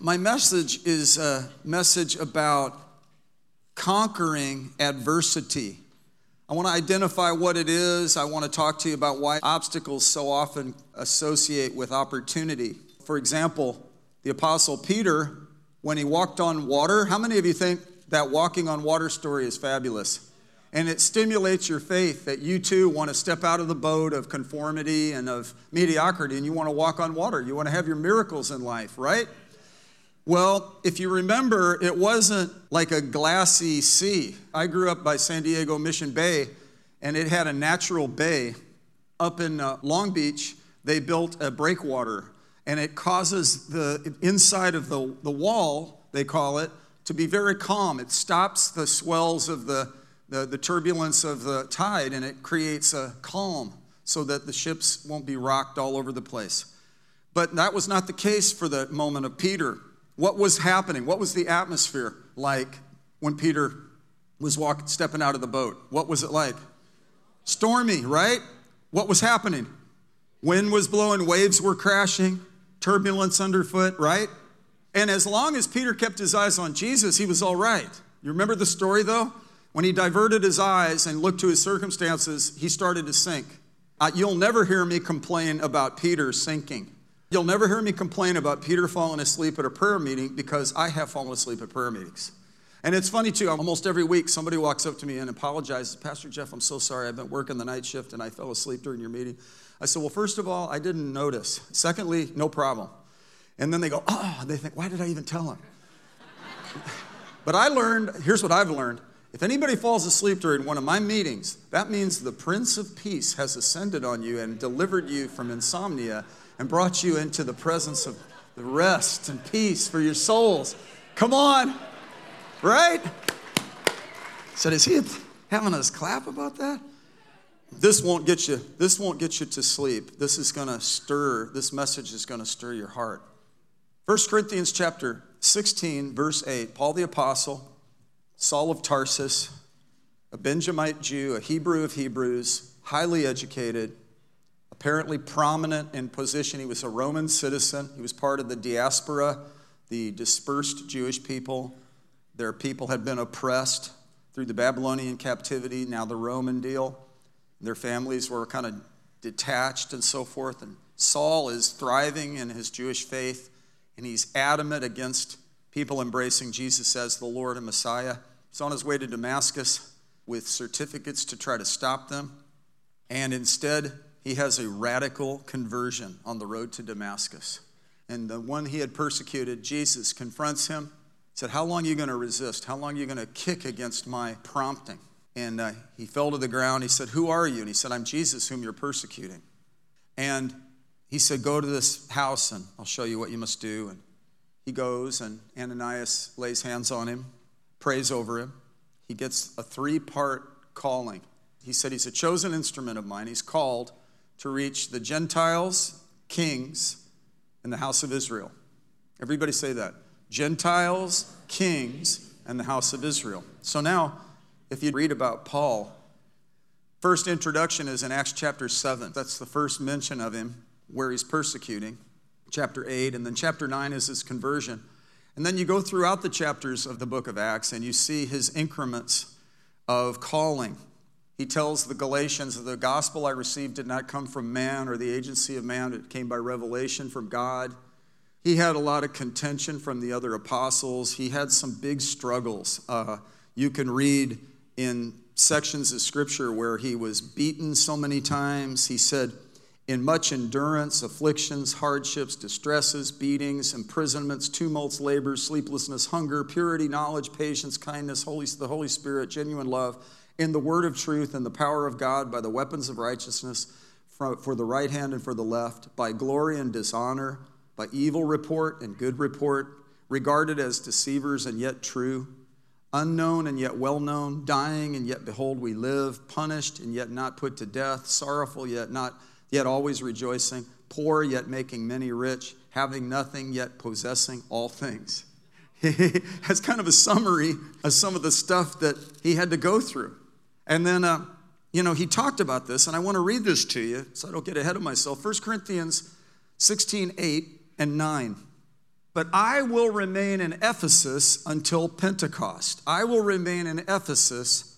My message is a message about conquering adversity. I want to identify what it is. I want to talk to you about why obstacles so often associate with opportunity. For example, the Apostle Peter, when he walked on water, how many of you think that walking on water story is fabulous? And it stimulates your faith that you too want to step out of the boat of conformity and of mediocrity and you want to walk on water. You want to have your miracles in life, right? Well, if you remember, it wasn't like a glassy sea. I grew up by San Diego Mission Bay, and it had a natural bay. Up in uh, Long Beach, they built a breakwater, and it causes the inside of the, the wall, they call it, to be very calm. It stops the swells of the, the, the turbulence of the tide, and it creates a calm so that the ships won't be rocked all over the place. But that was not the case for the moment of Peter. What was happening? What was the atmosphere like when Peter was walking, stepping out of the boat? What was it like? Stormy, right? What was happening? Wind was blowing, waves were crashing, turbulence underfoot, right? And as long as Peter kept his eyes on Jesus, he was all right. You remember the story though? When he diverted his eyes and looked to his circumstances, he started to sink. Uh, you'll never hear me complain about Peter sinking. You'll never hear me complain about Peter falling asleep at a prayer meeting because I have fallen asleep at prayer meetings. And it's funny too, almost every week somebody walks up to me and apologizes, Pastor Jeff, I'm so sorry. I've been working the night shift and I fell asleep during your meeting. I said, Well, first of all, I didn't notice. Secondly, no problem. And then they go, Oh, they think, Why did I even tell him? but I learned, here's what I've learned. If anybody falls asleep during one of my meetings, that means the Prince of Peace has ascended on you and delivered you from insomnia and brought you into the presence of the rest and peace for your souls. Come on, right? Said, is he having us clap about that? This won't get you, this won't get you to sleep. This is gonna stir, this message is gonna stir your heart. 1 Corinthians chapter 16, verse 8, Paul the Apostle, Saul of Tarsus, a Benjamite Jew, a Hebrew of Hebrews, highly educated, apparently prominent in position. He was a Roman citizen, he was part of the diaspora, the dispersed Jewish people. Their people had been oppressed through the Babylonian captivity, now the Roman deal. Their families were kind of detached and so forth. And Saul is thriving in his Jewish faith, and he's adamant against people embracing Jesus as the Lord and Messiah. He's on his way to Damascus with certificates to try to stop them. And instead, he has a radical conversion on the road to Damascus. And the one he had persecuted, Jesus, confronts him, said, How long are you going to resist? How long are you going to kick against my prompting? And uh, he fell to the ground. He said, Who are you? And he said, I'm Jesus, whom you're persecuting. And he said, Go to this house and I'll show you what you must do. And he goes, and Ananias lays hands on him, prays over him. He gets a three part calling. He said, He's a chosen instrument of mine. He's called to reach the Gentiles, kings, and the house of Israel. Everybody say that. Gentiles, kings, and the house of Israel. So now, if you read about Paul, first introduction is in Acts chapter 7. That's the first mention of him where he's persecuting. Chapter 8, and then chapter 9 is his conversion. And then you go throughout the chapters of the book of Acts and you see his increments of calling he tells the Galatians, that The gospel I received did not come from man or the agency of man, it came by revelation from God. He had a lot of contention from the other apostles. He had some big struggles. Uh, you can read in sections of scripture where he was beaten so many times. He said, in much endurance, afflictions, hardships, distresses, beatings, imprisonments, tumults, labors, sleeplessness, hunger, purity, knowledge, patience, kindness, Holy, the Holy Spirit, genuine love in the word of truth and the power of God by the weapons of righteousness for the right hand and for the left, by glory and dishonor, by evil report and good report, regarded as deceivers and yet true, unknown and yet well known, dying and yet behold we live, punished and yet not put to death, sorrowful yet not yet always rejoicing, poor yet making many rich, having nothing yet possessing all things. That's kind of a summary of some of the stuff that he had to go through. And then, uh, you know, he talked about this, and I want to read this to you so I don't get ahead of myself. 1 Corinthians 16, 8 and 9. But I will remain in Ephesus until Pentecost. I will remain in Ephesus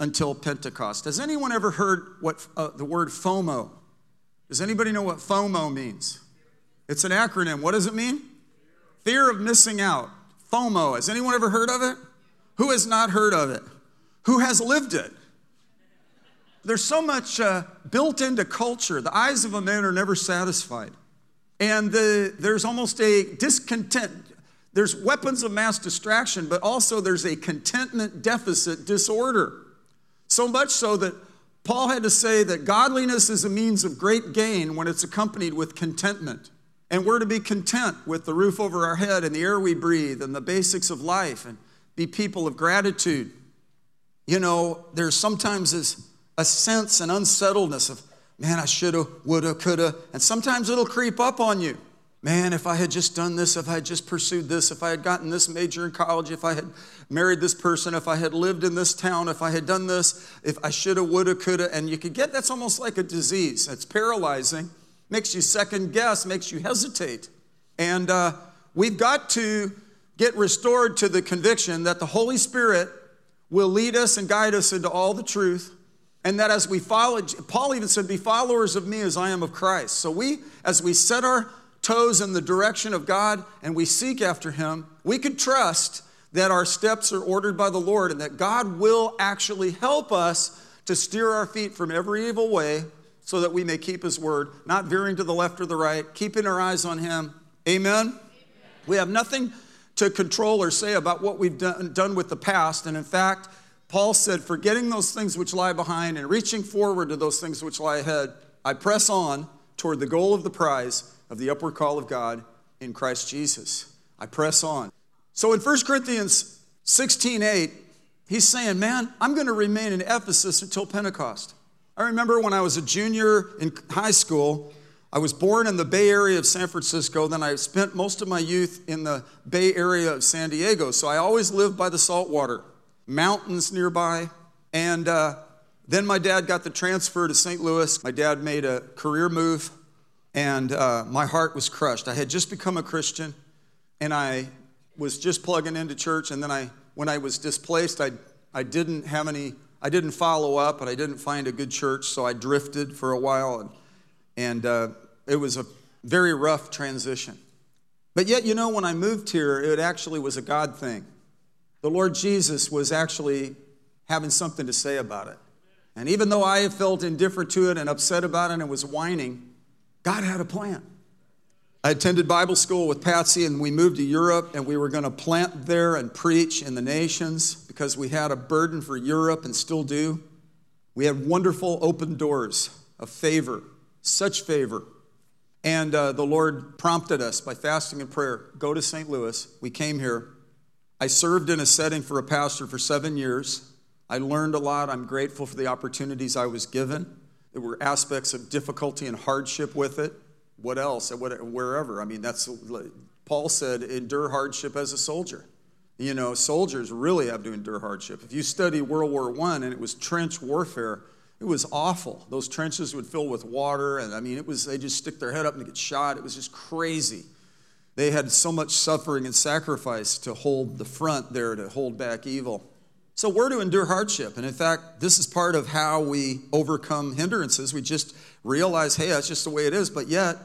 until Pentecost. Has anyone ever heard what uh, the word FOMO? Does anybody know what FOMO means? It's an acronym. What does it mean? Fear of missing out. FOMO. Has anyone ever heard of it? Who has not heard of it? Who has lived it? There's so much uh, built into culture. The eyes of a man are never satisfied. And the, there's almost a discontent. There's weapons of mass distraction, but also there's a contentment deficit disorder. So much so that Paul had to say that godliness is a means of great gain when it's accompanied with contentment. And we're to be content with the roof over our head and the air we breathe and the basics of life and be people of gratitude. You know, there's sometimes this, a sense and unsettledness of, man, I shoulda, woulda, coulda, and sometimes it'll creep up on you. Man, if I had just done this, if I had just pursued this, if I had gotten this major in college, if I had married this person, if I had lived in this town, if I had done this, if I shoulda, woulda, coulda, and you could get that's almost like a disease. It's paralyzing, makes you second guess, makes you hesitate. And uh, we've got to get restored to the conviction that the Holy Spirit will lead us and guide us into all the truth. And that as we follow, Paul even said, Be followers of me as I am of Christ. So we, as we set our toes in the direction of God and we seek after Him, we could trust that our steps are ordered by the Lord and that God will actually help us to steer our feet from every evil way so that we may keep His word, not veering to the left or the right, keeping our eyes on Him. Amen? Amen. We have nothing to control or say about what we've done, done with the past. And in fact, Paul said, forgetting those things which lie behind and reaching forward to those things which lie ahead, I press on toward the goal of the prize of the upward call of God in Christ Jesus. I press on. So in 1 Corinthians 16 8, he's saying, Man, I'm going to remain in Ephesus until Pentecost. I remember when I was a junior in high school, I was born in the Bay Area of San Francisco. Then I spent most of my youth in the Bay Area of San Diego. So I always lived by the salt water, mountains nearby. And uh, then my dad got the transfer to St. Louis. My dad made a career move and uh, my heart was crushed. I had just become a Christian, and I was just plugging into church. And then I, when I was displaced, I, I didn't have any, I didn't follow up, and I didn't find a good church, so I drifted for a while, and, and uh, it was a very rough transition. But yet, you know, when I moved here, it actually was a God thing. The Lord Jesus was actually having something to say about it. And even though I felt indifferent to it and upset about it and was whining, God had a plan. I attended Bible school with Patsy, and we moved to Europe, and we were going to plant there and preach in the nations because we had a burden for Europe and still do. We had wonderful open doors of favor, such favor. And uh, the Lord prompted us by fasting and prayer go to St. Louis. We came here. I served in a setting for a pastor for seven years. I learned a lot. I'm grateful for the opportunities I was given. There were aspects of difficulty and hardship with it. What else? Wherever. I mean, that's Paul said, endure hardship as a soldier. You know, soldiers really have to endure hardship. If you study World War I and it was trench warfare, it was awful. Those trenches would fill with water, and I mean, it was they just stick their head up and get shot. It was just crazy. They had so much suffering and sacrifice to hold the front there to hold back evil. So we're to endure hardship. And in fact, this is part of how we overcome hindrances. We just realize, hey, that's just the way it is. But yet,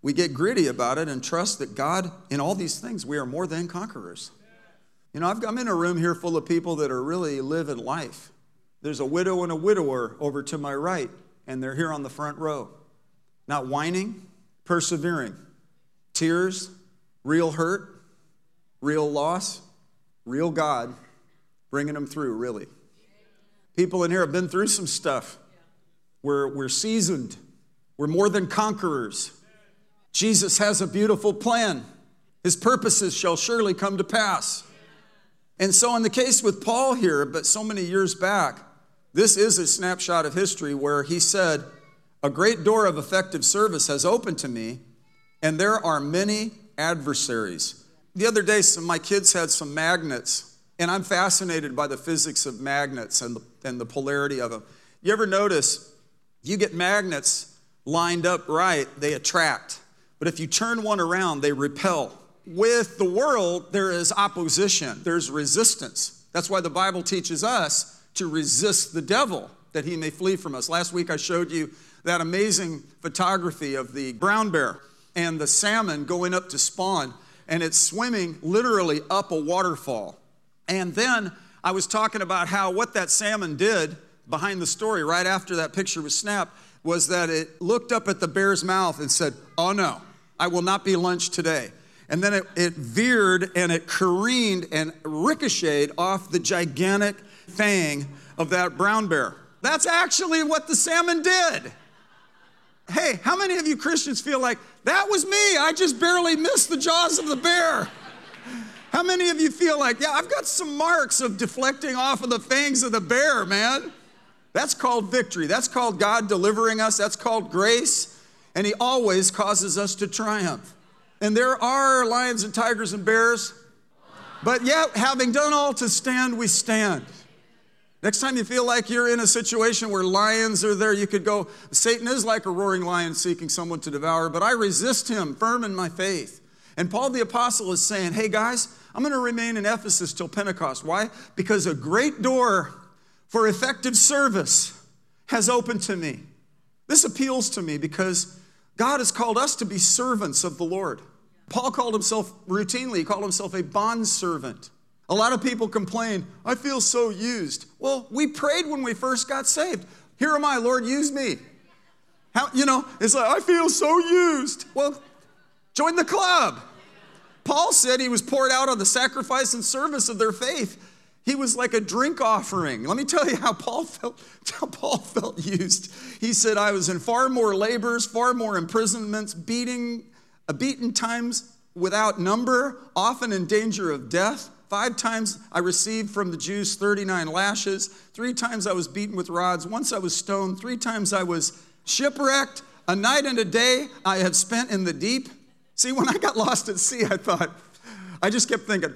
we get gritty about it and trust that God, in all these things, we are more than conquerors. You know, I've, I'm in a room here full of people that are really living life. There's a widow and a widower over to my right, and they're here on the front row. Not whining, persevering. Tears, real hurt, real loss, real God bringing them through, really. People in here have been through some stuff. We're, we're seasoned, we're more than conquerors. Jesus has a beautiful plan. His purposes shall surely come to pass. And so, in the case with Paul here, but so many years back, this is a snapshot of history where he said, A great door of effective service has opened to me, and there are many adversaries. The other day, some, my kids had some magnets and I'm fascinated by the physics of magnets and the, and the polarity of them. You ever notice you get magnets lined up right, they attract. But if you turn one around, they repel. with the world, there is opposition, there's resistance. That's why the Bible teaches us to resist the devil that he may flee from us. Last week I showed you that amazing photography of the brown bear and the salmon going up to spawn, and it's swimming literally up a waterfall. And then I was talking about how what that salmon did behind the story, right after that picture was snapped, was that it looked up at the bear's mouth and said, Oh no, I will not be lunch today. And then it, it veered and it careened and ricocheted off the gigantic fang of that brown bear. That's actually what the salmon did. Hey, how many of you Christians feel like that was me? I just barely missed the jaws of the bear. How many of you feel like, yeah, I've got some marks of deflecting off of the fangs of the bear, man? That's called victory. That's called God delivering us. That's called grace. And He always causes us to triumph. And there are lions and tigers and bears, but yet, having done all to stand, we stand. Next time you feel like you're in a situation where lions are there, you could go, Satan is like a roaring lion seeking someone to devour, but I resist him, firm in my faith. And Paul the Apostle is saying, hey guys, I'm going to remain in Ephesus till Pentecost. Why? Because a great door for effective service has opened to me. This appeals to me because God has called us to be servants of the Lord. Paul called himself routinely, he called himself a bond servant. A lot of people complain, I feel so used. Well, we prayed when we first got saved. Here am I, Lord, use me. How, you know, it's like, I feel so used. Well, join the club. Paul said he was poured out on the sacrifice and service of their faith. He was like a drink offering. Let me tell you how Paul felt, how Paul felt used. He said, I was in far more labors, far more imprisonments, beating, a beaten times without number, often in danger of death. Five times I received from the Jews 39 lashes. Three times I was beaten with rods. Once I was stoned. Three times I was shipwrecked. A night and a day I have spent in the deep. See, when I got lost at sea, I thought, I just kept thinking,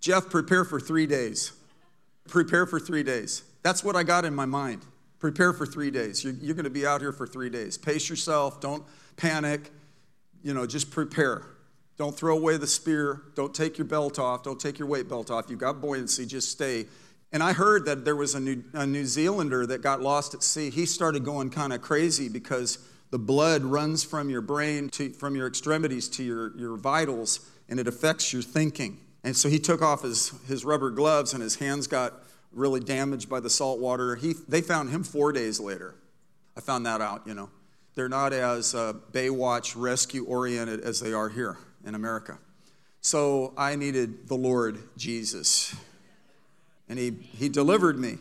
Jeff, prepare for three days. Prepare for three days. That's what I got in my mind. Prepare for three days. You're, you're going to be out here for three days. Pace yourself. Don't panic. You know, just prepare. Don't throw away the spear. Don't take your belt off. Don't take your weight belt off. You've got buoyancy. Just stay. And I heard that there was a New, a New Zealander that got lost at sea. He started going kind of crazy because the blood runs from your brain, to, from your extremities to your, your vitals, and it affects your thinking. And so he took off his, his rubber gloves, and his hands got really damaged by the salt water. He, they found him four days later. I found that out, you know. They're not as uh, Baywatch rescue oriented as they are here in America. So I needed the Lord Jesus. And he, he delivered me.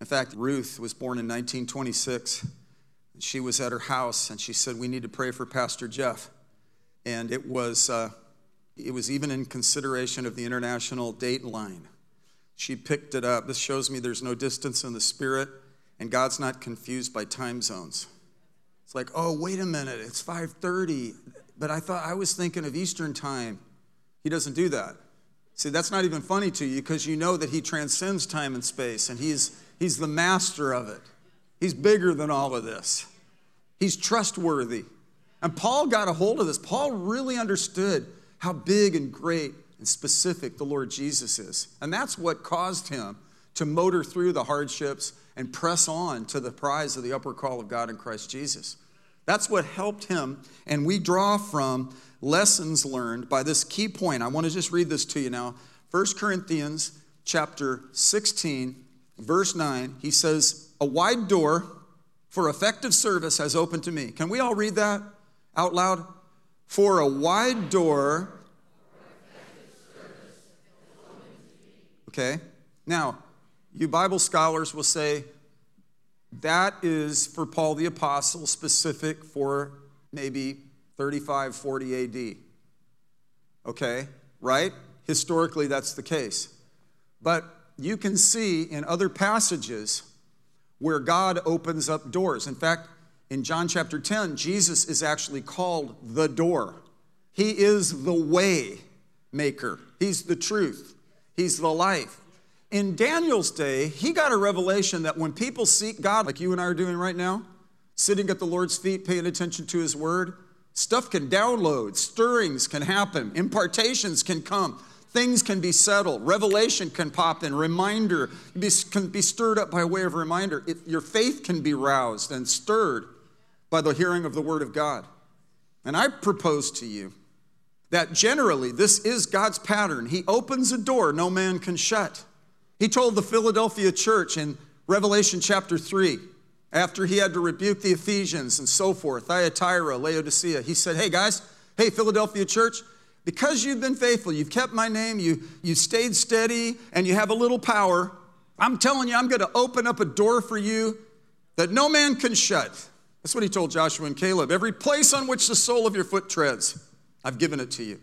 In fact, Ruth was born in 1926. She was at her house and she said, We need to pray for Pastor Jeff. And it was, uh, it was even in consideration of the international date line. She picked it up. This shows me there's no distance in the spirit and God's not confused by time zones. It's like, oh, wait a minute, it's 5:30. But I thought I was thinking of Eastern time. He doesn't do that. See, that's not even funny to you because you know that he transcends time and space and he's, he's the master of it. He's bigger than all of this. He's trustworthy. And Paul got a hold of this. Paul really understood how big and great and specific the Lord Jesus is. And that's what caused him to motor through the hardships and press on to the prize of the upper call of God in Christ Jesus. That's what helped him. And we draw from lessons learned by this key point. I want to just read this to you now. 1 Corinthians chapter 16, verse 9. He says, A wide door for effective service has opened to me. Can we all read that out loud? For a wide door. Okay. Now, you Bible scholars will say that is for Paul the Apostle specific for maybe 35, 40 AD. Okay, right? Historically, that's the case. But you can see in other passages where God opens up doors. In fact, in John chapter 10, Jesus is actually called the door. He is the way maker, He's the truth, He's the life in Daniel's day, he got a revelation that when people seek God, like you and I are doing right now, sitting at the Lord's feet, paying attention to his word, Stuff can download, stirrings can happen, impartations can come, things can be settled, revelation can pop in, reminder can be stirred up by way of reminder. It, your faith can be roused and stirred by the hearing of the Word of God. And I propose to you that generally this is God's pattern. He opens a door no man can shut. He told the Philadelphia church in Revelation chapter 3, after he had to rebuke the Ephesians and so forth, Thyatira, Laodicea, he said, Hey guys, hey, Philadelphia church, because you've been faithful, you've kept my name, you, you stayed steady, and you have a little power, I'm telling you, I'm going to open up a door for you that no man can shut. That's what he told Joshua and Caleb. Every place on which the sole of your foot treads, I've given it to you.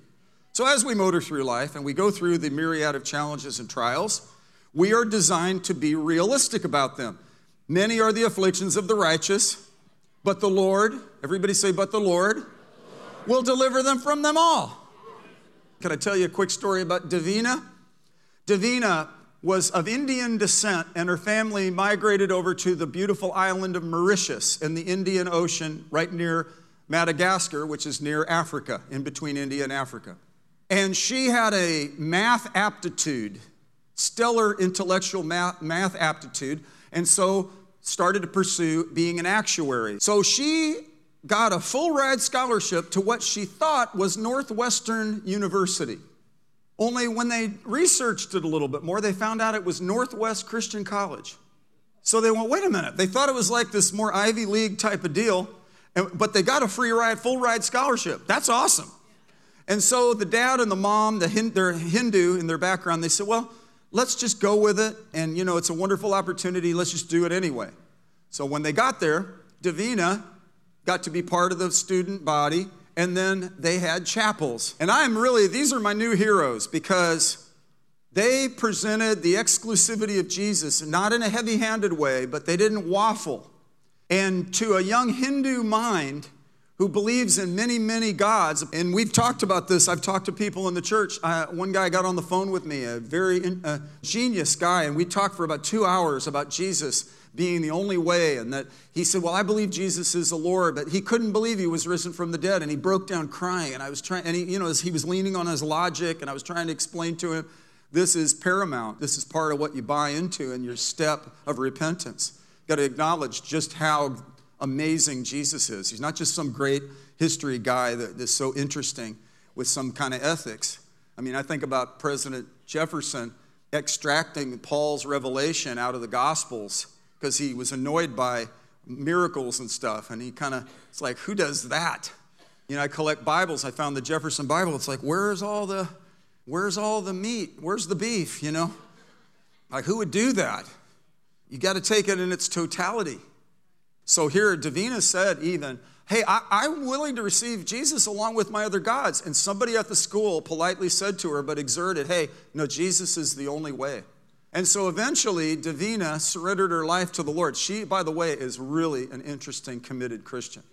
So as we motor through life and we go through the myriad of challenges and trials, we are designed to be realistic about them. Many are the afflictions of the righteous, but the Lord, everybody say, but the Lord, will deliver them from them all. Can I tell you a quick story about Davina? Davina was of Indian descent, and her family migrated over to the beautiful island of Mauritius in the Indian Ocean, right near Madagascar, which is near Africa, in between India and Africa. And she had a math aptitude, stellar intellectual math, math aptitude, and so started to pursue being an actuary. So she got a full ride scholarship to what she thought was Northwestern University. Only when they researched it a little bit more, they found out it was Northwest Christian College. So they went, wait a minute. They thought it was like this more Ivy League type of deal, but they got a free ride, full ride scholarship. That's awesome. And so the dad and the mom, the they're Hindu in their background, they said, well, let's just go with it. And, you know, it's a wonderful opportunity. Let's just do it anyway. So when they got there, Davina got to be part of the student body, and then they had chapels. And I'm really, these are my new heroes because they presented the exclusivity of Jesus, not in a heavy handed way, but they didn't waffle. And to a young Hindu mind, who believes in many, many gods. And we've talked about this. I've talked to people in the church. Uh, one guy got on the phone with me, a very genius guy, and we talked for about two hours about Jesus being the only way. And that he said, Well, I believe Jesus is the Lord, but he couldn't believe he was risen from the dead. And he broke down crying. And I was trying, and he, you know, as he was leaning on his logic, and I was trying to explain to him this is paramount. This is part of what you buy into in your step of repentance. Got to acknowledge just how amazing Jesus is. He's not just some great history guy that is so interesting with some kind of ethics. I mean, I think about President Jefferson extracting Paul's revelation out of the Gospels because he was annoyed by miracles and stuff. And he kind of, it's like, who does that? You know, I collect Bibles. I found the Jefferson Bible. It's like, where's all the, where's all the meat? Where's the beef? You know, like who would do that? You got to take it in its totality. So here, Davina said, even, hey, I, am willing to receive Jesus along with my other gods. And somebody at the school politely said to her, but exerted, hey, no, Jesus is the only way. And so eventually, Davina surrendered her life to the Lord. She, by the way, is really an interesting, committed Christian.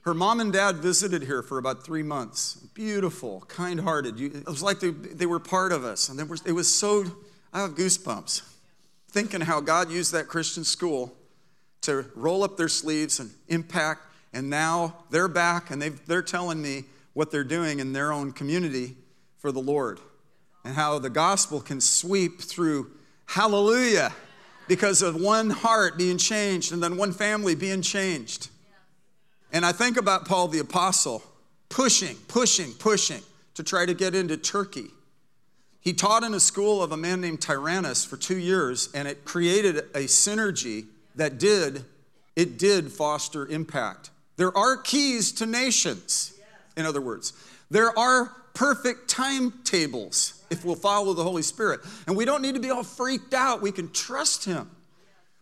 Her mom and dad visited here for about three months. Beautiful, kind hearted. It was like they, they were part of us. And it was so, I have goosebumps thinking how God used that Christian school to roll up their sleeves and impact. And now they're back and they're telling me what they're doing in their own community for the Lord and how the gospel can sweep through hallelujah because of one heart being changed and then one family being changed. And I think about Paul the Apostle pushing, pushing, pushing to try to get into Turkey. He taught in a school of a man named Tyrannus for two years, and it created a synergy that did, it did foster impact. There are keys to nations, in other words. There are perfect timetables if we'll follow the Holy Spirit. And we don't need to be all freaked out. We can trust Him.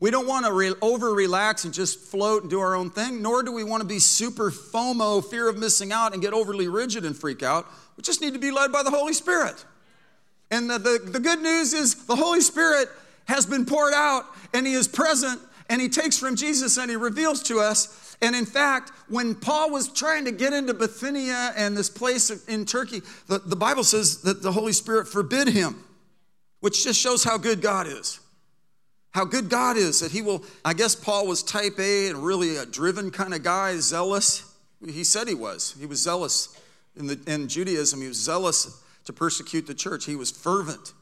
We don't want to re- over relax and just float and do our own thing, nor do we want to be super FOMO, fear of missing out, and get overly rigid and freak out. We just need to be led by the Holy Spirit. And the, the, the good news is the Holy Spirit has been poured out and He is present and he takes from Jesus and he reveals to us. And in fact, when Paul was trying to get into Bithynia and this place in Turkey, the, the Bible says that the Holy Spirit forbid him, which just shows how good God is. How good God is that he will, I guess Paul was type A and really a driven kind of guy, zealous. He said he was. He was zealous in, the, in Judaism. He was zealous to persecute the church. He was fervent.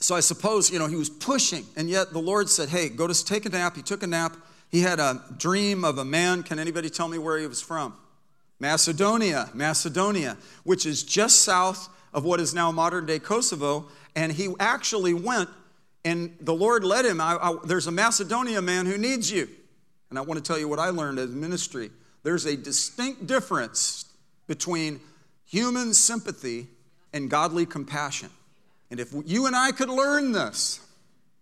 So I suppose, you know, he was pushing, and yet the Lord said, Hey, go to take a nap. He took a nap. He had a dream of a man. Can anybody tell me where he was from? Macedonia, Macedonia, which is just south of what is now modern day Kosovo. And he actually went, and the Lord led him. I, I, there's a Macedonia man who needs you. And I want to tell you what I learned as ministry. There's a distinct difference between human sympathy and godly compassion. And if you and I could learn this,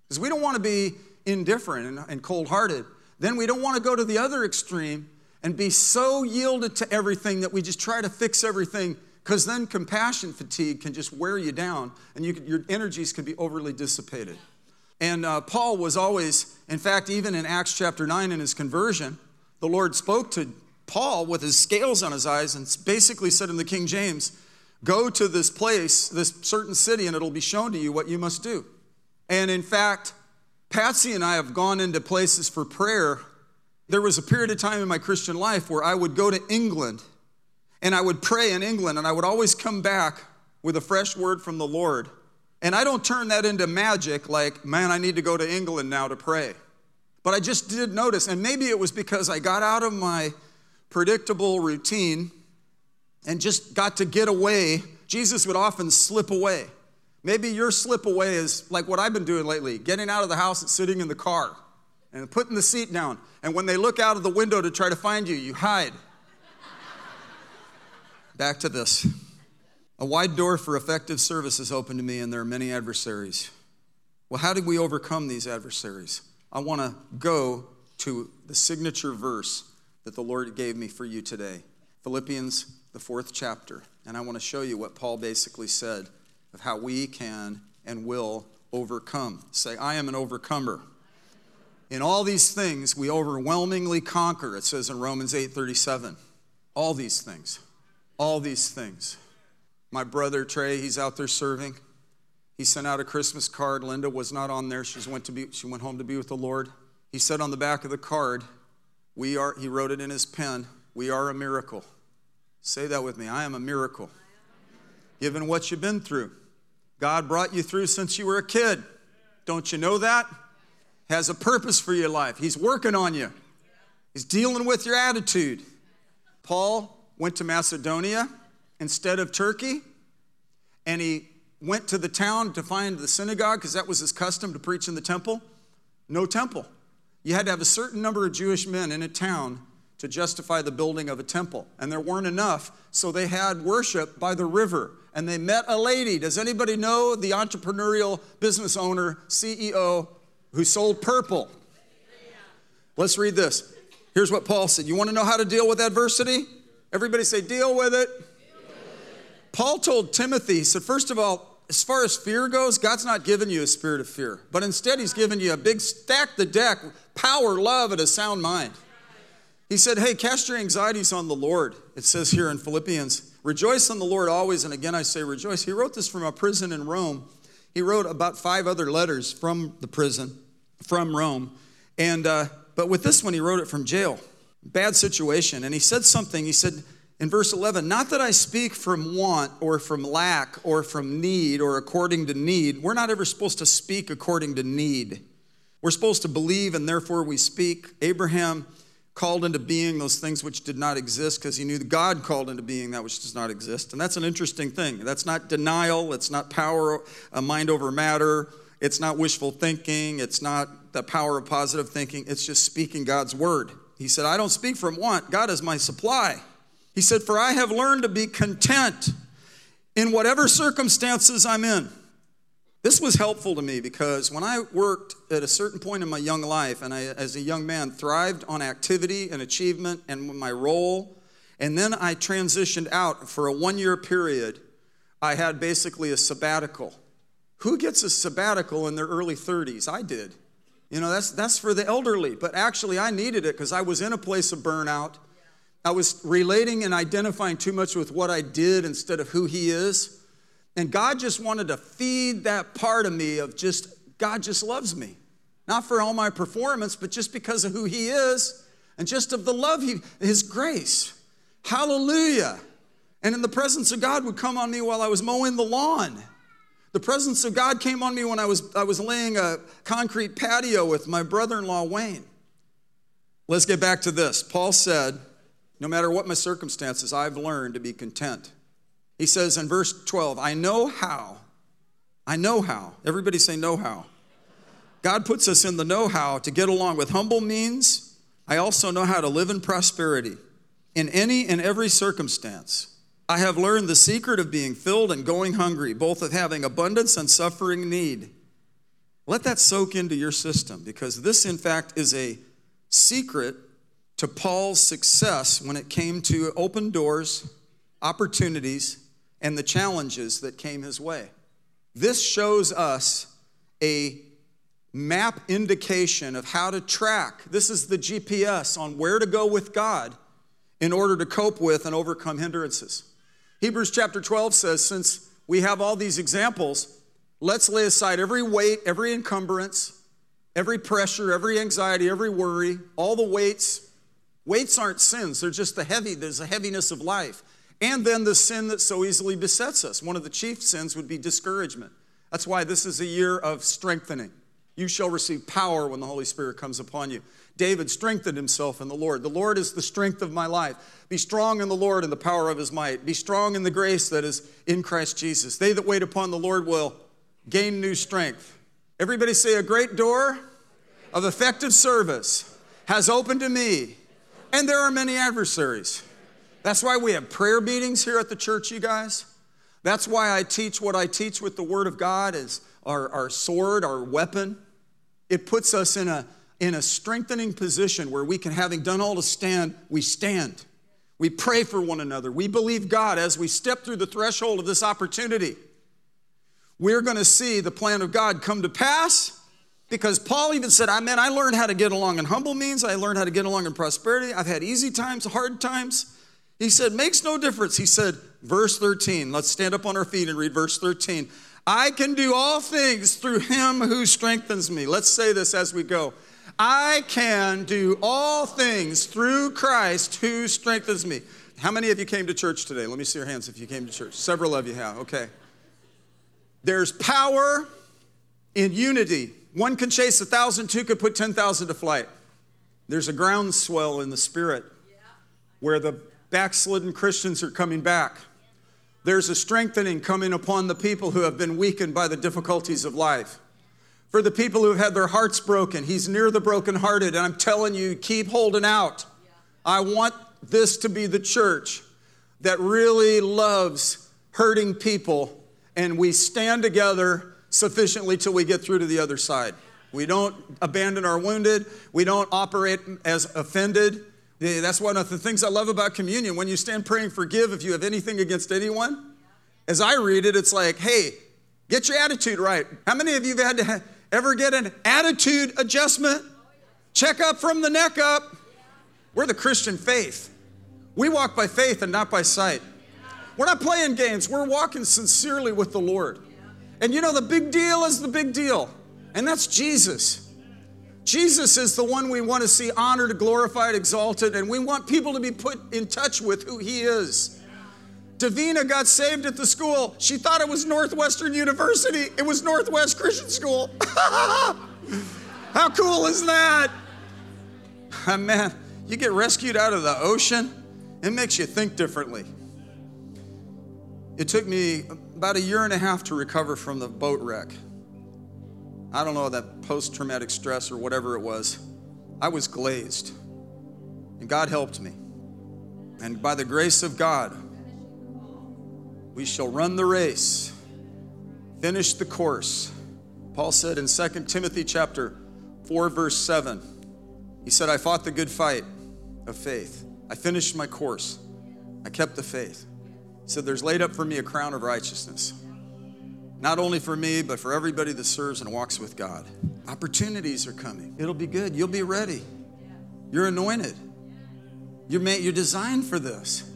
because we don't want to be indifferent and, cold hearted, then we don't want to go to the other extreme and be so yielded to everything that we just try to fix everything because then compassion fatigue can just wear you down and you your energies can be overly dissipated. And uh, Paul was always, in fact, even in Acts chapter 9 in his conversion, the Lord spoke to Paul with his scales on his eyes and basically said in the King James, Go to this place, this certain city, and it'll be shown to you what you must do. And in fact, Patsy and I have gone into places for prayer. There was a period of time in my Christian life where I would go to England and I would pray in England, and I would always come back with a fresh word from the Lord. And I don't turn that into magic like, man, I need to go to England now to pray. But I just did notice, and maybe it was because I got out of my predictable routine and just got to get away. Jesus would often slip away. Maybe your slip away is like what I've been doing lately getting out of the house and sitting in the car and putting the seat down. And when they look out of the window to try to find you, you hide. Back to this. A wide door for effective service is open to me, and there are many adversaries. Well, how did we overcome these adversaries? I want to go to the signature verse that the Lord gave me for you today Philippians, the fourth chapter. And I want to show you what Paul basically said of how we can and will overcome. Say, I am an overcomer. In all these things, we overwhelmingly conquer, it says in Romans 8 37. All these things. All these things. My brother Trey, he's out there serving. He sent out a Christmas card. Linda was not on there. She went, to be, she went home to be with the Lord. He said on the back of the card, we are, he wrote it in his pen, we are a miracle. Say that with me. I am a miracle. Given what you've been through, God brought you through since you were a kid. Don't you know that? Has a purpose for your life. He's working on you. He's dealing with your attitude. Paul went to Macedonia instead of Turkey, and he went to the town to find the synagogue because that was his custom to preach in the temple. No temple. You had to have a certain number of Jewish men in a town to justify the building of a temple. And there weren't enough, so they had worship by the river. And they met a lady. Does anybody know the entrepreneurial business owner, CEO, who sold purple? Let's read this. Here's what Paul said. You want to know how to deal with adversity? Everybody say, deal with it. Paul told Timothy, he said, first of all, as far as fear goes, God's not given you a spirit of fear, but instead, He's given you a big stack the deck, power, love, and a sound mind. He said, Hey, cast your anxieties on the Lord. It says here in Philippians, rejoice in the Lord always. And again, I say rejoice. He wrote this from a prison in Rome. He wrote about five other letters from the prison, from Rome. And, uh, but with this one, he wrote it from jail. Bad situation. And he said something. He said in verse 11, Not that I speak from want or from lack or from need or according to need. We're not ever supposed to speak according to need. We're supposed to believe and therefore we speak. Abraham called into being those things which did not exist because he knew that God called into being that which does not exist. And that's an interesting thing. That's not denial, it's not power, a mind over matter, it's not wishful thinking, it's not the power of positive thinking, it's just speaking God's word. He said, I don't speak from want, God is my supply. He said, For I have learned to be content in whatever circumstances I'm in. This was helpful to me because when I worked at a certain point in my young life, and I, as a young man, thrived on activity and achievement and my role, and then I transitioned out for a one year period, I had basically a sabbatical. Who gets a sabbatical in their early 30s? I did. You know, that's, that's for the elderly, but actually I needed it because I was in a place of burnout. I was relating and identifying too much with what I did instead of who He is. And God just wanted to feed that part of me of just, God just loves me. Not for all my performance, but just because of who He is and just of the love He, His grace. Hallelujah. And in the presence of God would come on me while I was mowing the lawn. The presence of God came on me when I was, I was laying a concrete patio with my brother in law, Wayne. Let's get back to this. Paul said, No matter what my circumstances, I've learned to be content. He says in verse 12, I know how. I know how. Everybody say, know how. God puts us in the know how to get along with humble means. I also know how to live in prosperity in any and every circumstance. I have learned the secret of being filled and going hungry, both of having abundance and suffering need. Let that soak into your system because this, in fact, is a secret to Paul's success when it came to open doors, opportunities, and the challenges that came his way. This shows us a map indication of how to track. This is the GPS on where to go with God in order to cope with and overcome hindrances. Hebrews chapter 12 says, since we have all these examples, let's lay aside every weight, every encumbrance, every pressure, every anxiety, every worry, all the weights. Weights aren't sins, they're just the heavy, there's a heaviness of life. And then the sin that so easily besets us. One of the chief sins would be discouragement. That's why this is a year of strengthening. You shall receive power when the Holy Spirit comes upon you. David strengthened himself in the Lord. The Lord is the strength of my life. Be strong in the Lord and the power of his might. Be strong in the grace that is in Christ Jesus. They that wait upon the Lord will gain new strength. Everybody say, A great door of effective service has opened to me, and there are many adversaries. That's why we have prayer meetings here at the church, you guys. That's why I teach what I teach with the Word of God as our, our sword, our weapon. It puts us in a in a strengthening position where we can, having done all to stand, we stand. We pray for one another. We believe God as we step through the threshold of this opportunity. We're going to see the plan of God come to pass because Paul even said, I mean, I learned how to get along in humble means. I learned how to get along in prosperity. I've had easy times, hard times. He said, makes no difference. He said, verse 13, let's stand up on our feet and read verse 13. I can do all things through him who strengthens me. Let's say this as we go. I can do all things through Christ who strengthens me. How many of you came to church today? Let me see your hands if you came to church. Several of you have. Okay. There's power in unity. One can chase a thousand, two could put 10,000 to flight. There's a groundswell in the spirit where the backslidden Christians are coming back. There's a strengthening coming upon the people who have been weakened by the difficulties of life for the people who have had their hearts broken. He's near the brokenhearted. And I'm telling you, keep holding out. I want this to be the church that really loves hurting people, and we stand together sufficiently till we get through to the other side. We don't abandon our wounded, we don't operate as offended. That's one of the things I love about communion. When you stand praying, forgive if you have anything against anyone. As I read it, it's like, hey, get your attitude right. How many of you have had to Ever get an attitude adjustment? Check up from the neck up. We're the Christian faith. We walk by faith and not by sight. We're not playing games, we're walking sincerely with the Lord. And you know, the big deal is the big deal, and that's Jesus. Jesus is the one we want to see honored, glorified, exalted, and we want people to be put in touch with who he is. Davina got saved at the school. She thought it was Northwestern University. It was Northwest Christian School. How cool is that? Man, you get rescued out of the ocean, it makes you think differently. It took me about a year and a half to recover from the boat wreck. I don't know, that post traumatic stress or whatever it was. I was glazed. And God helped me. And by the grace of God, we shall run the race, finish the course. Paul said in 2 Timothy chapter 4 verse 7. He said, "I fought the good fight of faith. I finished my course. I kept the faith." He said, "There's laid up for me a crown of righteousness." Not only for me, but for everybody that serves and walks with God. Opportunities are coming. It'll be good. You'll be ready. You're anointed. You're, made, you're designed for this.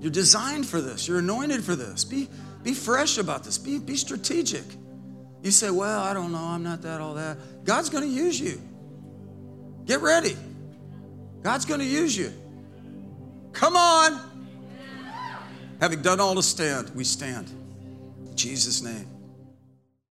You're designed for this. You're anointed for this. Be, be fresh about this. Be, be strategic. You say, Well, I don't know. I'm not that, all that. God's going to use you. Get ready. God's going to use you. Come on. Having done all to stand, we stand. Jesus' name.